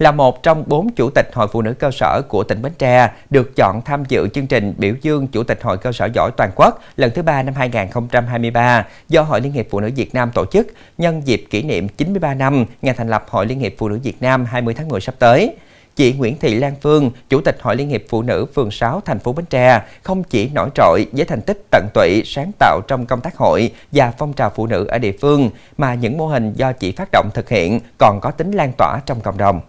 là một trong bốn chủ tịch hội phụ nữ cơ sở của tỉnh Bến Tre được chọn tham dự chương trình biểu dương chủ tịch hội cơ sở giỏi toàn quốc lần thứ ba năm 2023 do Hội Liên hiệp Phụ nữ Việt Nam tổ chức nhân dịp kỷ niệm 93 năm ngày thành lập Hội Liên hiệp Phụ nữ Việt Nam 20 tháng 10 sắp tới. Chị Nguyễn Thị Lan Phương, Chủ tịch Hội Liên hiệp Phụ nữ phường 6 thành phố Bến Tre, không chỉ nổi trội với thành tích tận tụy, sáng tạo trong công tác hội và phong trào phụ nữ ở địa phương, mà những mô hình do chị phát động thực hiện còn có tính lan tỏa trong cộng đồng.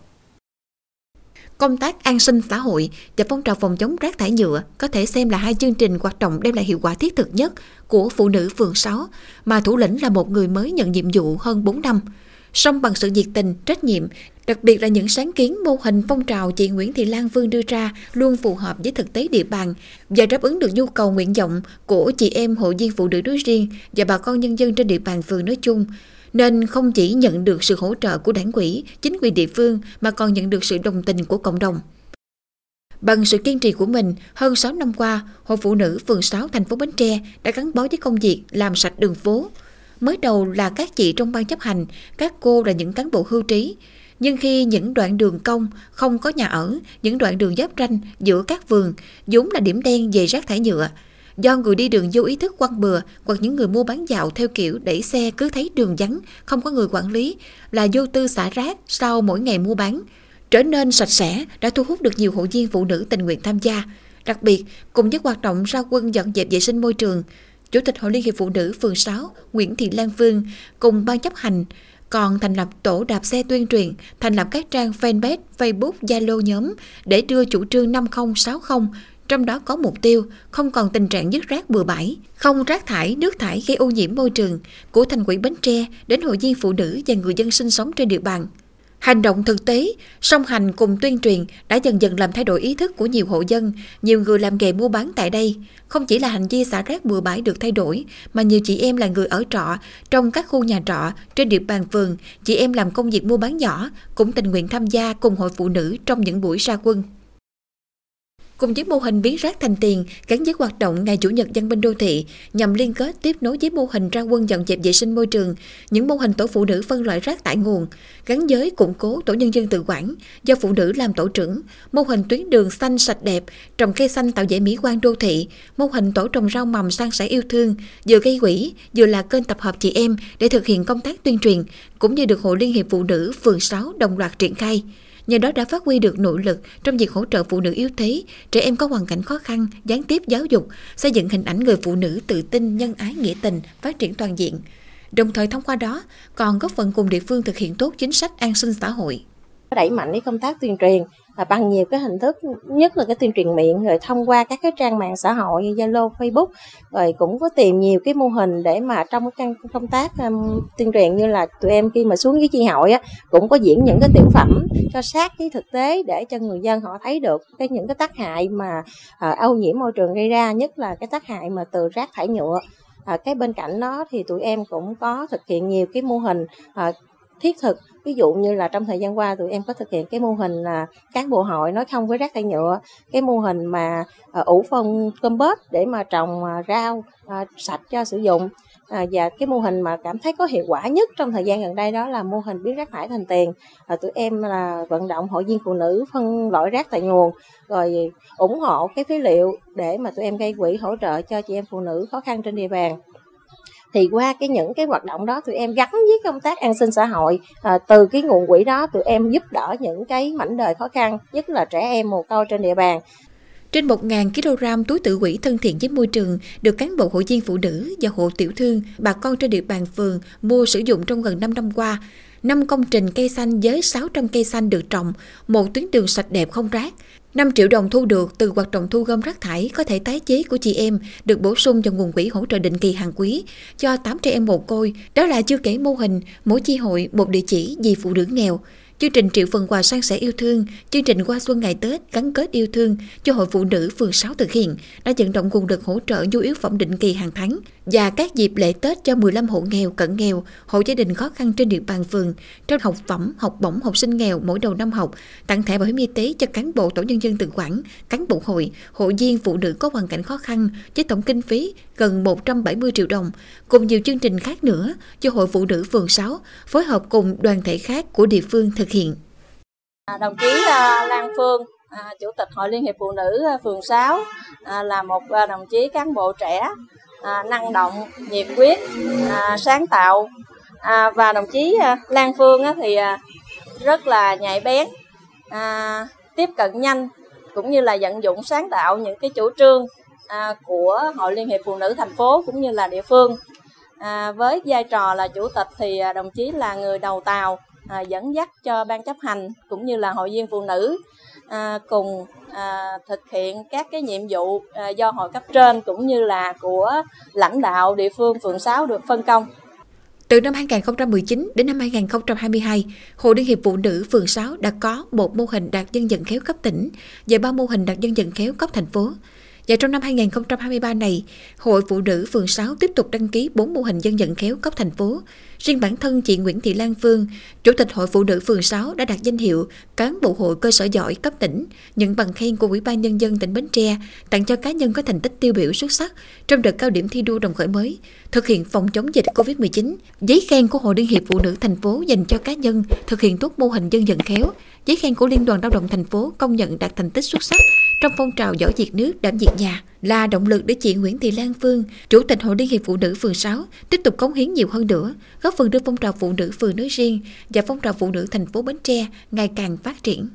Công tác an sinh xã hội và phong trào phòng chống rác thải nhựa có thể xem là hai chương trình hoạt động đem lại hiệu quả thiết thực nhất của phụ nữ phường 6, mà thủ lĩnh là một người mới nhận nhiệm vụ hơn 4 năm. Song bằng sự nhiệt tình, trách nhiệm, đặc biệt là những sáng kiến mô hình phong trào chị Nguyễn Thị Lan Phương đưa ra luôn phù hợp với thực tế địa bàn và đáp ứng được nhu cầu nguyện vọng của chị em hội viên phụ nữ nói riêng và bà con nhân dân trên địa bàn phường nói chung nên không chỉ nhận được sự hỗ trợ của đảng quỹ, chính quyền địa phương mà còn nhận được sự đồng tình của cộng đồng. Bằng sự kiên trì của mình, hơn 6 năm qua, Hội Phụ Nữ phường 6 thành phố Bến Tre đã gắn bó với công việc làm sạch đường phố. Mới đầu là các chị trong ban chấp hành, các cô là những cán bộ hưu trí. Nhưng khi những đoạn đường công không có nhà ở, những đoạn đường giáp ranh giữa các vườn vốn là điểm đen về rác thải nhựa, do người đi đường vô ý thức quăng bừa hoặc những người mua bán dạo theo kiểu đẩy xe cứ thấy đường vắng, không có người quản lý là vô tư xả rác sau mỗi ngày mua bán. Trở nên sạch sẽ đã thu hút được nhiều hội viên phụ nữ tình nguyện tham gia. Đặc biệt, cùng với hoạt động ra quân dọn dẹp vệ sinh môi trường, Chủ tịch Hội Liên hiệp Phụ nữ phường 6 Nguyễn Thị Lan Phương cùng ban chấp hành còn thành lập tổ đạp xe tuyên truyền, thành lập các trang fanpage, Facebook, Zalo nhóm để đưa chủ trương 5060 trong đó có mục tiêu không còn tình trạng dứt rác bừa bãi, không rác thải, nước thải gây ô nhiễm môi trường của thành quỹ Bến Tre đến hội viên phụ nữ và người dân sinh sống trên địa bàn. Hành động thực tế, song hành cùng tuyên truyền đã dần dần làm thay đổi ý thức của nhiều hộ dân, nhiều người làm nghề mua bán tại đây. Không chỉ là hành vi xả rác bừa bãi được thay đổi, mà nhiều chị em là người ở trọ, trong các khu nhà trọ, trên địa bàn phường, chị em làm công việc mua bán nhỏ, cũng tình nguyện tham gia cùng hội phụ nữ trong những buổi ra quân. Cùng với mô hình biến rác thành tiền gắn với hoạt động Ngày Chủ nhật văn minh đô thị nhằm liên kết tiếp nối với mô hình ra quân dọn dẹp vệ sinh môi trường, những mô hình tổ phụ nữ phân loại rác tại nguồn, gắn với củng cố tổ nhân dân tự quản do phụ nữ làm tổ trưởng, mô hình tuyến đường xanh sạch đẹp, trồng cây xanh tạo vẻ mỹ quan đô thị, mô hình tổ trồng rau mầm sang sẻ yêu thương, vừa gây quỹ, vừa là kênh tập hợp chị em để thực hiện công tác tuyên truyền, cũng như được Hội Liên hiệp Phụ nữ phường 6 đồng loạt triển khai nhờ đó đã phát huy được nội lực trong việc hỗ trợ phụ nữ yếu thế, trẻ em có hoàn cảnh khó khăn, gián tiếp giáo dục, xây dựng hình ảnh người phụ nữ tự tin, nhân ái, nghĩa tình, phát triển toàn diện. Đồng thời thông qua đó còn góp phần cùng địa phương thực hiện tốt chính sách an sinh xã hội. Đẩy mạnh cái công tác tuyên truyền là bằng nhiều cái hình thức nhất là cái tuyên truyền miệng rồi thông qua các cái trang mạng xã hội như Zalo, Facebook rồi cũng có tìm nhiều cái mô hình để mà trong cái công tác um, tuyên truyền như là tụi em khi mà xuống dưới chi hội á cũng có diễn những cái tiểu phẩm cho sát cái thực tế để cho người dân họ thấy được cái những cái tác hại mà uh, ô nhiễm môi trường gây ra nhất là cái tác hại mà từ rác thải nhựa. À, cái bên cạnh đó thì tụi em cũng có thực hiện nhiều cái mô hình à, thiết thực ví dụ như là trong thời gian qua tụi em có thực hiện cái mô hình là cán bộ hội nói không với rác thải nhựa. Cái mô hình mà à, ủ phân compost để mà trồng à, rau à, sạch cho sử dụng. À, và cái mô hình mà cảm thấy có hiệu quả nhất trong thời gian gần đây đó là mô hình biến rác thải thành tiền. À, tụi em là vận động hội viên phụ nữ phân loại rác tại nguồn rồi ủng hộ cái phế liệu để mà tụi em gây quỹ hỗ trợ cho chị em phụ nữ khó khăn trên địa bàn thì qua cái những cái hoạt động đó tụi em gắn với công tác an sinh xã hội à, từ cái nguồn quỹ đó tụi em giúp đỡ những cái mảnh đời khó khăn nhất là trẻ em mồ côi trên địa bàn trên 1.000 kg túi tự quỷ thân thiện với môi trường được cán bộ hội viên phụ nữ và hộ tiểu thương, bà con trên địa bàn phường mua sử dụng trong gần 5 năm qua. 5 công trình cây xanh với 600 cây xanh được trồng, một tuyến đường sạch đẹp không rác, 5 triệu đồng thu được từ hoạt động thu gom rác thải có thể tái chế của chị em được bổ sung vào nguồn quỹ hỗ trợ định kỳ hàng quý cho 8 trẻ em mồ côi. Đó là chưa kể mô hình mỗi chi hội một địa chỉ vì phụ nữ nghèo. Chương trình triệu phần quà sang sẻ yêu thương, chương trình qua xuân ngày Tết gắn kết yêu thương cho Hội Phụ nữ phường 6 thực hiện đã vận động nguồn lực hỗ trợ nhu yếu phẩm định kỳ hàng tháng và các dịp lễ Tết cho 15 hộ nghèo, cận nghèo, hộ gia đình khó khăn trên địa bàn phường, trao học phẩm, học bổng học sinh nghèo mỗi đầu năm học, tặng thẻ bảo hiểm y tế cho cán bộ tổ nhân dân tự quản, cán bộ hội, hội viên phụ nữ có hoàn cảnh khó khăn với tổng kinh phí gần 170 triệu đồng, cùng nhiều chương trình khác nữa do Hội Phụ nữ phường 6 phối hợp cùng đoàn thể khác của địa phương thực hiện. À, đồng chí à, Lan Phương, à, Chủ tịch Hội Liên hiệp Phụ nữ phường 6 là một đồng chí cán bộ trẻ À, năng động, nhiệt huyết, à, sáng tạo à, và đồng chí Lan Phương thì rất là nhạy bén, tiếp cận nhanh cũng như là vận dụng sáng tạo những cái chủ trương của Hội Liên hiệp Phụ nữ thành phố cũng như là địa phương. với vai trò là chủ tịch thì đồng chí là người đầu tàu à, dẫn dắt cho ban chấp hành cũng như là hội viên phụ nữ à, cùng à, thực hiện các cái nhiệm vụ à, do hội cấp trên cũng như là của lãnh đạo địa phương phường 6 được phân công. Từ năm 2019 đến năm 2022, Hội Liên hiệp Phụ nữ phường 6 đã có một mô hình đạt dân vận khéo cấp tỉnh và ba mô hình đạt dân vận khéo cấp thành phố. Và trong năm 2023 này, Hội Phụ nữ phường 6 tiếp tục đăng ký 4 mô hình dân vận khéo cấp thành phố. Riêng bản thân chị Nguyễn Thị Lan Phương, Chủ tịch Hội Phụ nữ phường 6 đã đạt danh hiệu cán bộ hội cơ sở giỏi cấp tỉnh, nhận bằng khen của Ủy ban Nhân dân tỉnh Bến Tre, tặng cho cá nhân có thành tích tiêu biểu xuất sắc trong đợt cao điểm thi đua đồng khởi mới, thực hiện phòng chống dịch COVID-19. Giấy khen của Hội Liên hiệp Phụ nữ thành phố dành cho cá nhân thực hiện tốt mô hình dân vận khéo. Giấy khen của Liên đoàn Lao động thành phố công nhận đạt thành tích xuất sắc trong phong trào giỏi diệt nước đảm diệt nhà là động lực để chị Nguyễn Thị Lan Phương, Chủ tịch Hội Liên hiệp Phụ nữ phường 6 tiếp tục cống hiến nhiều hơn nữa, góp phần đưa phong trào phụ nữ phường nói riêng và phong trào phụ nữ thành phố Bến Tre ngày càng phát triển.